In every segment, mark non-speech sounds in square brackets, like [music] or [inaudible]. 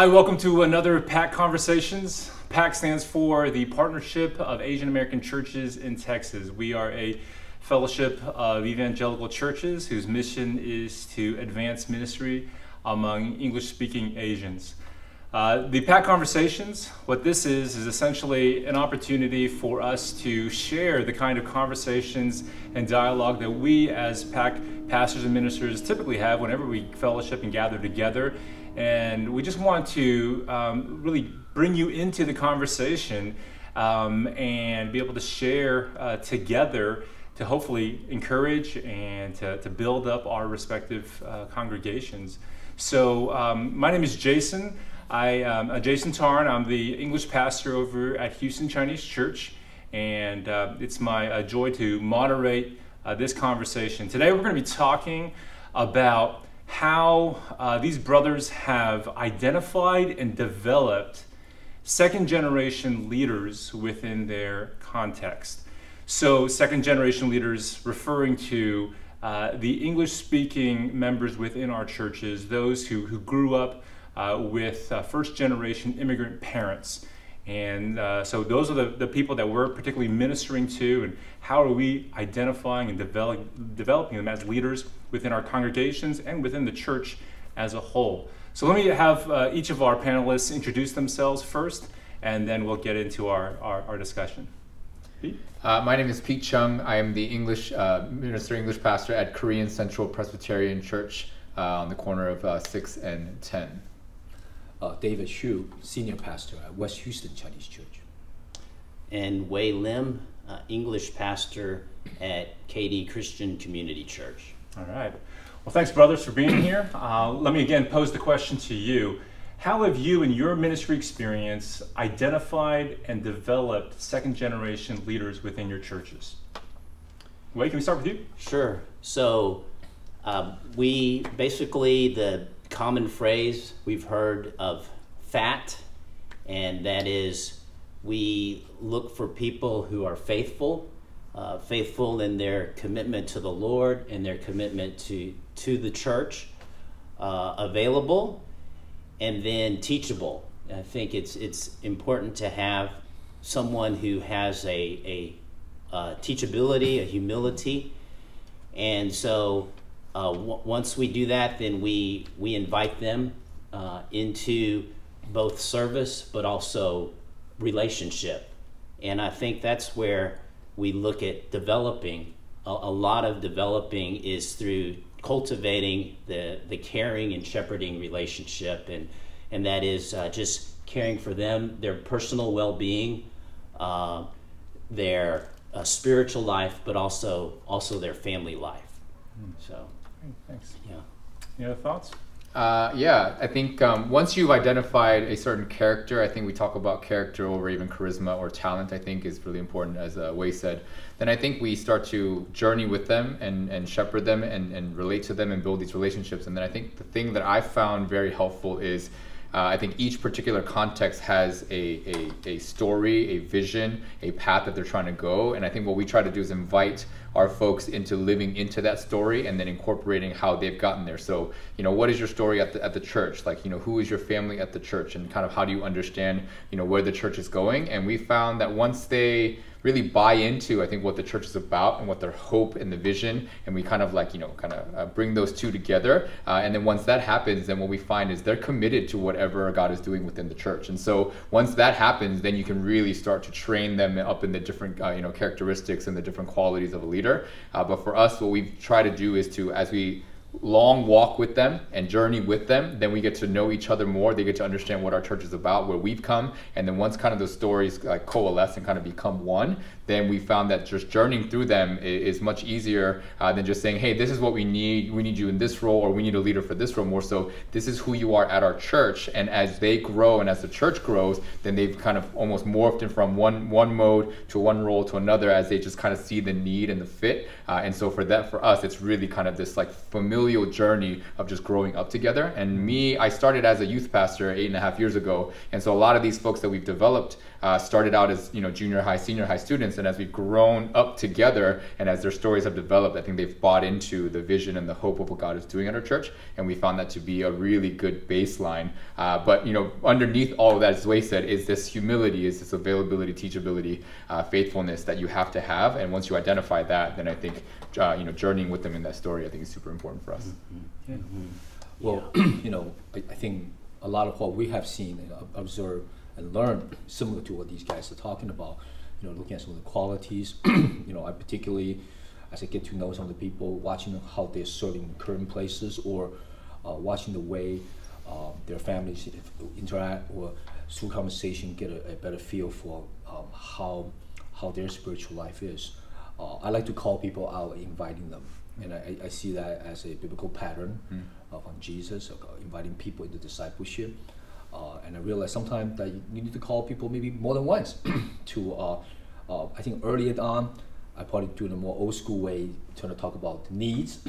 Hi, welcome to another PAC Conversations. PAC stands for the Partnership of Asian American Churches in Texas. We are a fellowship of evangelical churches whose mission is to advance ministry among English speaking Asians. Uh, the PAC Conversations, what this is, is essentially an opportunity for us to share the kind of conversations and dialogue that we as PAC pastors and ministers typically have whenever we fellowship and gather together. And we just want to um, really bring you into the conversation um, and be able to share uh, together to hopefully encourage and to, to build up our respective uh, congregations. So, um, my name is Jason. I am uh, Jason Tarn. I'm the English pastor over at Houston Chinese Church, and uh, it's my uh, joy to moderate uh, this conversation. Today, we're going to be talking about how uh, these brothers have identified and developed second generation leaders within their context. So, second generation leaders referring to uh, the English speaking members within our churches, those who, who grew up uh, with uh, first generation immigrant parents. And uh, so those are the, the people that we're particularly ministering to, and how are we identifying and develop, developing them as leaders within our congregations and within the church as a whole. So let me have uh, each of our panelists introduce themselves first, and then we'll get into our, our, our discussion. Uh, my name is Pete Chung. I am the English uh, minister, English pastor at Korean Central Presbyterian Church on the corner of 6 and 10 uh, David Shu, senior pastor at West Houston Chinese Church. And Wei Lim, uh, English pastor at Katy Christian Community Church. All right. Well, thanks, brothers, for being here. Uh, let me again pose the question to you. How have you, in your ministry experience, identified and developed second generation leaders within your churches? Wei, can we start with you? Sure. So, uh, we basically, the common phrase we've heard of FAT, and that is we look for people who are faithful, uh, faithful in their commitment to the Lord and their commitment to, to the church, uh, available, and then teachable. I think it's, it's important to have someone who has a, a, a uh, teachability, a humility. And so uh, w- once we do that, then we we invite them uh, into both service but also relationship, and I think that's where we look at developing. A, a lot of developing is through cultivating the the caring and shepherding relationship, and and that is uh, just caring for them, their personal well being, uh, their uh, spiritual life, but also also their family life. Mm. So. Thanks. Yeah. Any other thoughts? Uh, yeah, I think um, once you've identified a certain character, I think we talk about character over even charisma or talent, I think is really important, as uh, Wei said. Then I think we start to journey with them and, and shepherd them and, and relate to them and build these relationships. And then I think the thing that I found very helpful is uh, I think each particular context has a, a, a story, a vision, a path that they're trying to go. And I think what we try to do is invite our folks into living into that story and then incorporating how they've gotten there. So, you know, what is your story at the, at the church? Like, you know, who is your family at the church and kind of how do you understand, you know, where the church is going? And we found that once they, really buy into I think what the church is about and what their hope and the vision, and we kind of like you know kind of uh, bring those two together. Uh, and then once that happens, then what we find is they're committed to whatever God is doing within the church. And so once that happens, then you can really start to train them up in the different uh, you know characteristics and the different qualities of a leader. Uh, but for us, what we try to do is to as we long walk with them and journey with them, then we get to know each other more. They get to understand what our church is about, where we've come, and then once kind of those stories like coalesce and kind of become one, then we found that just journeying through them is, much easier uh, than just saying, "Hey, this is what we need. We need you in this role, or we need a leader for this role." More so, this is who you are at our church, and as they grow and as the church grows, then they've kind of almost morphed in from one one mode to one role to another as they just kind of see the need and the fit. Uh, and so for that, for us, it's really kind of this like familial journey of just growing up together. And me, I started as a youth pastor eight and a half years ago, and so a lot of these folks that we've developed uh, started out as you know junior high, senior high students, and as we've grown up together, and as their stories have developed, I think they've bought into the vision and the hope of what God is doing at our church, and we found that to be a really good baseline. Uh, but you know, underneath all of that, as Wei said, is this humility, is this availability, teachability, uh, faithfulness that you have to have, and once you identify that, then I think uh, you know journeying with them in that story, I think is super important for us. Yeah. Well, [clears throat] you know, I, I think a lot of what we have seen and observed and learned, similar to what these guys are talking about, you know, looking at some of the qualities, [clears throat] you know, I particularly, as I get to know some of the people, watching how they're serving in current places or uh, watching the way uh, their families interact or through conversation get a, a better feel for um, how, how their spiritual life is. Uh, I like to call people out, inviting them, and I, I see that as a biblical pattern uh, from Jesus, uh, inviting people into discipleship. Uh, and I realized sometimes that you need to call people maybe more than once [clears throat] to. Uh, uh, I think earlier on, I probably do it in a more old school way, trying to talk about needs.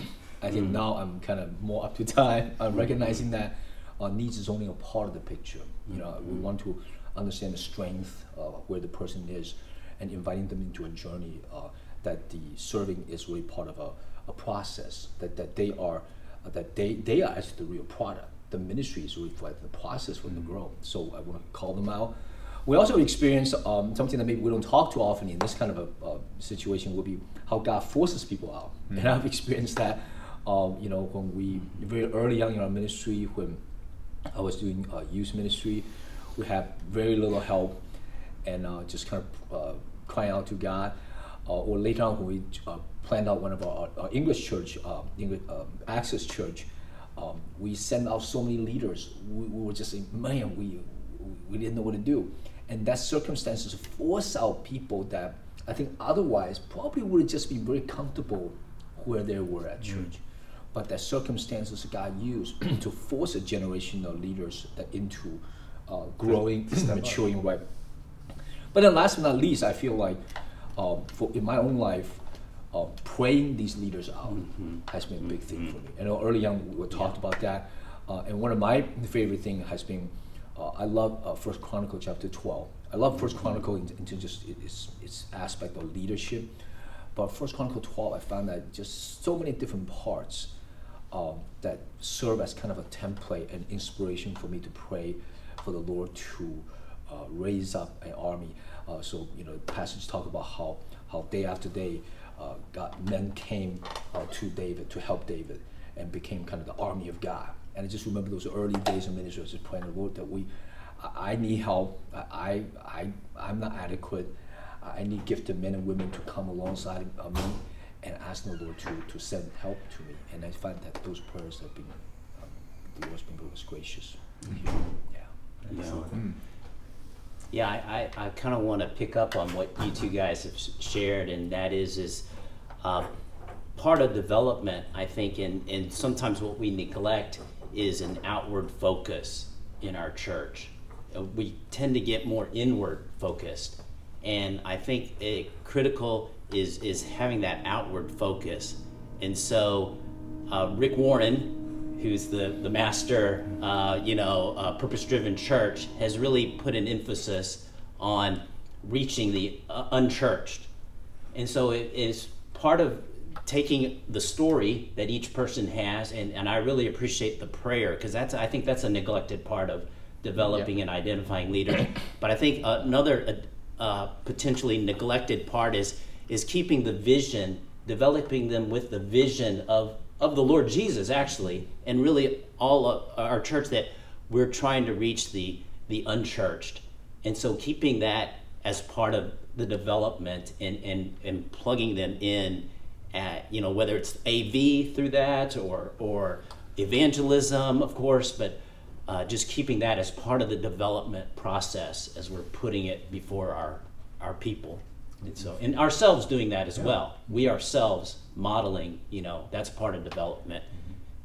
I think now I'm kind of more up to time. [laughs] I'm recognizing that uh, needs is only a part of the picture. You know, we want to understand the strength where the person is, and inviting them into a journey uh, that the serving is really part of a, a process that, that they are uh, that they, they are actually the real product. The ministry is really for the process for them to grow. So I want to call them out. We also experience um, something that maybe we don't talk too often in this kind of a uh, situation would be how God forces people out. And I've experienced that, um, you know, when we very early on in our ministry, when I was doing uh, youth ministry, we had very little help, and uh, just kind of uh, crying out to God. Uh, or later on, when we uh, planned out one of our, our English church, uh, English um, Access Church, um, we sent out so many leaders. We, we were just saying, man, we we didn't know what to do, and that circumstances force out people that I think otherwise probably would have just been very comfortable where they were at church. But that circumstances God used [clears throat] to force a generation of leaders that into uh, growing, [clears throat] maturing [clears throat] right. But then, last but not least, I feel like um, for in my own life, uh, praying these leaders out has been a big thing for me. I know early on we talked about that, uh, and one of my favorite thing has been uh, I love uh, First Chronicle chapter twelve. I love First Chronicle in- into just its its aspect of leadership, but First Chronicle twelve I found that just so many different parts um, that serve as kind of a template and inspiration for me to pray for the Lord to uh, raise up an army. Uh, so you know, passages talk about how how day after day, uh, God men came uh, to David to help David and became kind of the army of God. And I just remember those early days of ministry, I was just praying the Lord that we, I I need help. I I I'm not adequate. I need gifted men and women to come alongside of me and ask the Lord to, to send help to me. And I find that those prayers have been, um, the Lord's been most gracious. Yeah. Yeah. Mm. Yeah, I, I, I kind of want to pick up on what you two guys have shared, and that is is uh, part of development. I think, and and sometimes what we neglect is an outward focus in our church. Uh, we tend to get more inward focused, and I think it critical is is having that outward focus. And so, uh, Rick Warren, who's the, the master, uh, you know, uh, purpose driven church, has really put an emphasis on reaching the uh, unchurched. And so it is part of taking the story that each person has, and, and I really appreciate the prayer because that's I think that's a neglected part of developing and identifying leaders. [clears throat] but I think another uh, potentially neglected part is is keeping the vision, developing them with the vision of of the Lord Jesus actually, and really all our church that we're trying to reach the the unchurched, and so keeping that as part of the development and and and plugging them in, at, you know whether it's AV through that or or evangelism, of course, but. Uh, just keeping that as part of the development process as we're putting it before our our people and so and ourselves doing that as well. We ourselves modeling you know that's part of development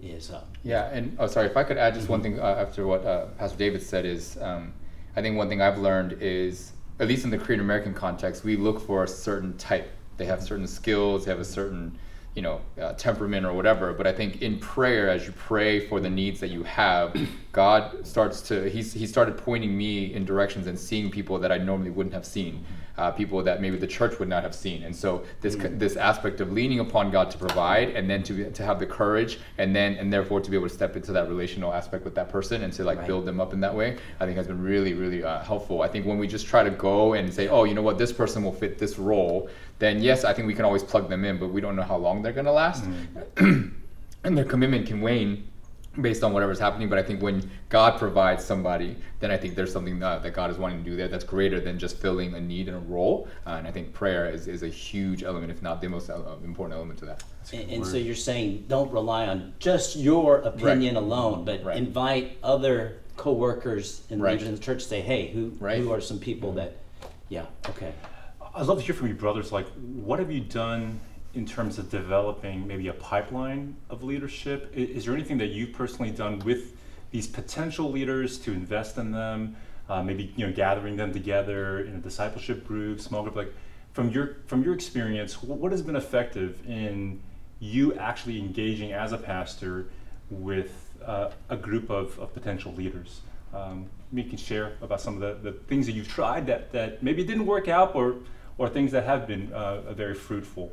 is um, Yeah, and oh, sorry, if I could add just one thing uh, after what uh, Pastor David said is, um, I think one thing I've learned is, at least in the Korean American context, we look for a certain type. They have certain skills, they have a certain, you know uh, temperament or whatever but i think in prayer as you pray for the needs that you have god starts to he's he started pointing me in directions and seeing people that i normally wouldn't have seen uh, people that maybe the church would not have seen. And so this this aspect of leaning upon god to provide and then to be, to have the courage and then and therefore to be able to step into that relational aspect with that person and to like Right. build them up in that way i think has been really really uh, helpful. I think when we just try to go and say oh you know what? This person will fit this role then yes i think we can always plug them in but we don't know how long they're going to last [clears throat] and their commitment can wane based on whatever's happening but i think when god provides somebody then i think there's something uh, that god is wanting to do there that's greater than just filling a need and a role uh, and i think prayer is, is a huge element if not the most uh, important element to that And, and so you're saying don't rely on just your opinion alone, but Right. invite other coworkers and Right. leaders in the church. Say, hey, who Right. who are some people that, yeah, okay. I'd love to hear from you, brothers. Like, what have you done in terms of developing maybe a pipeline of leadership? Is, there anything that you've personally done with these potential leaders to invest in them? Uh, maybe you know, gathering them together in a discipleship group, small group. Like, from your from your experience, what has been effective in you actually engaging as a pastor with uh, a group of, of potential leaders? Um, you can share about some of the, the things that you've tried that, that maybe didn't work out or, or things that have been uh, very fruitful.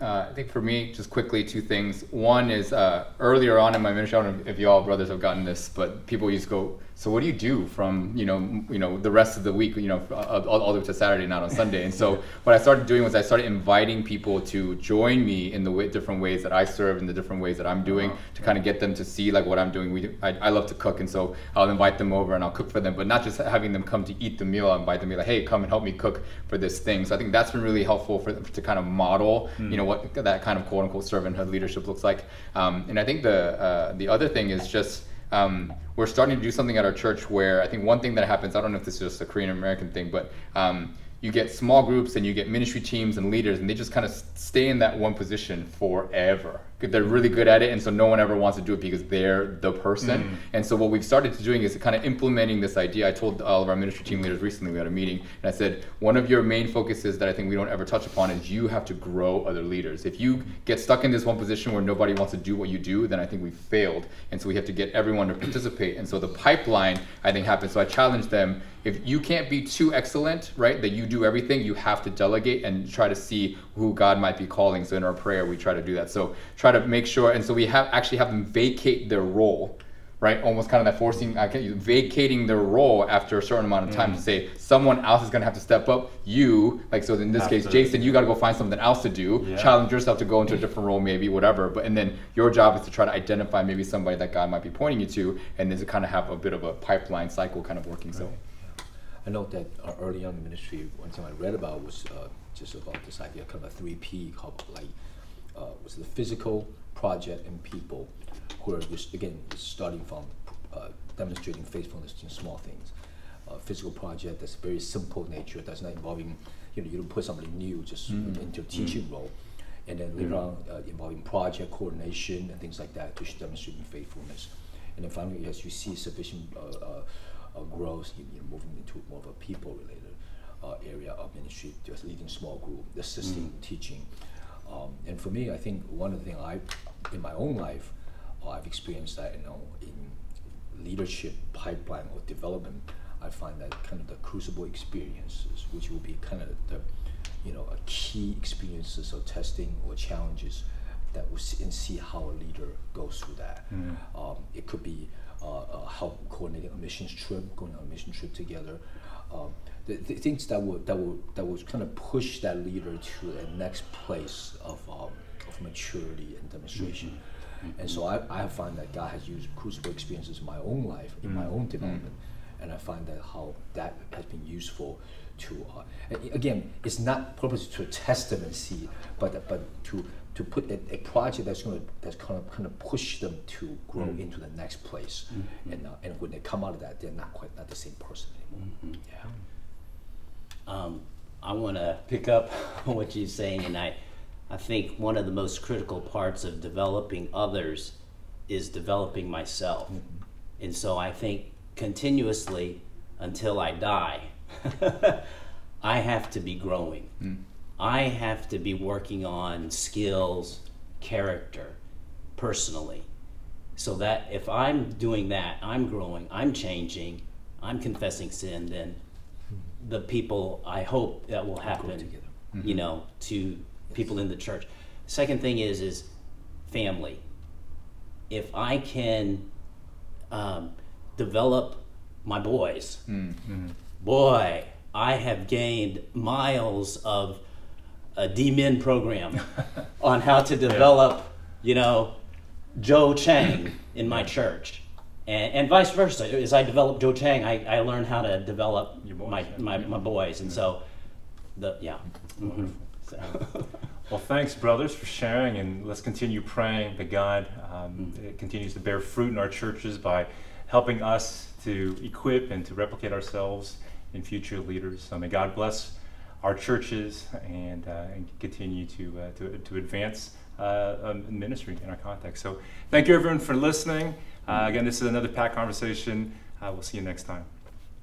Uh, I think for me, just quickly, two things. One is uh, earlier on in my ministry, I don't know if you all brothers have gotten this, but people used to go, "So what do you do from you know you know the rest of the week, you know, uh, all, all the way to Saturday, not on Sunday?" And so [laughs] what I started doing was I started inviting people to join me in the way, different ways that I serve and the different ways that I'm doing to kind of get them to see like what I'm doing. We I, I love to cook, and so I'll invite them over and I'll cook for them, but not just having them come to eat the meal. I'll invite them, to be like, "Hey, come and help me cook for this thing." So I think that's been really helpful for them to kind of model, you know, what that kind of quote unquote servanthood leadership looks like. Um, and I think the uh, the other thing is just um, we're starting to do something at our church where I think one thing that happens. I don't know if this is just a Korean American thing, but um, you get small groups and you get ministry teams and leaders, and they just kind of stay in that one position forever. They're really good at it, and so no one ever wants to do it because they're the person. Mm. And so what we've started to doing is kind of implementing this idea. I told all of our ministry team leaders recently we had a meeting, and I said one of your main focuses that I think we don't ever touch upon is you have to grow other leaders. If you get stuck in this one position where nobody wants to do what you do, then I think we've failed. And so we have to get everyone to participate. And so the pipeline I think happens. So I challenge them if you can't be too excellent, right, that you do everything, you have to delegate and try to see who God might be calling. So in our prayer, we try to do that. So try to make sure, and so we have actually have them vacate their role, right? Almost kind of that forcing, I can vacating their role after a certain amount of time to say someone else is going to have to step up. You, like, so in this Have case, Jason, you got to go find something else to do. Yeah. Challenge yourself to go into a different role, maybe whatever. But and then your job is to try to identify maybe somebody that God might be pointing you to, and then to kind of have a bit of a pipeline cycle kind of working. So. I know that uh, early on in the ministry, one thing I read about was uh, just about this idea, kind of a three P, called like uh, was the physical, project, and people, who are just again starting from uh, demonstrating faithfulness in small things. Uh, physical project that's very simple nature, that's not involving, you know, you don't put somebody new just into a teaching role. And then later on, uh, involving project coordination and things like that to demonstrating faithfulness. And then finally, as you see sufficient uh, uh, uh, growth, you, you're moving into more of a people-related uh, area of ministry, just leading small group, assisting, teaching. Um, and for me, I think one of the things I, in my own life, uh, I've experienced that, you know, in leadership pipeline or development, I find that kind of the crucible experiences, which will be kind of the, you know, a key experiences or testing or challenges that will see, and see how a leader goes through that. Um, it could be help coordinating a missions trip, going on a mission trip together. Um, the, the things that would that would that would kind of push that leader to the next place of um, of maturity and demonstration. And so I, I have found that God has used crucible experiences in my own life, in my own development, and I find that how that has been useful to uh, again, it's not purpose to test them and see, but but to to put a, a project that's going to that's kind of kind of push them to grow mm-hmm. into the next place, mm-hmm. and uh, and when they come out of that, they're not quite not the same person anymore. Mm-hmm. Yeah. um, I want to pick up [laughs] on what you're saying, and I, I think one of the most critical parts of developing others is developing myself. And so I think continuously until I die, [laughs] I have to be growing. Mm. I have to be working on skills character personally. So that if I'm doing that, I'm growing, I'm changing, I'm confessing sin, then hmm. the people I hope that will happen, together. you mm-hmm. know, to people in the church. Second thing is is family. If I can um, develop my boys, mm. mm-hmm. boy, I have gained miles of a D-Min program [laughs] on how to develop, you know, Joe Chang in my [laughs] church. And, and vice versa. As I develop Joe Chang, I, I learn how to develop Your boys, my, yeah. my, my boys. And so, the yeah. Mhm. So, [laughs] Well, thanks, brothers, for sharing, and let's continue praying that God um, it continues to bear fruit in our churches by helping us to equip and to replicate ourselves in future leaders. So may God bless our churches and, uh, and continue to, uh, to, to advance uh, um, ministry in our context. So thank you, everyone, for listening. Again, this is another PAC conversation. We'll see you next time.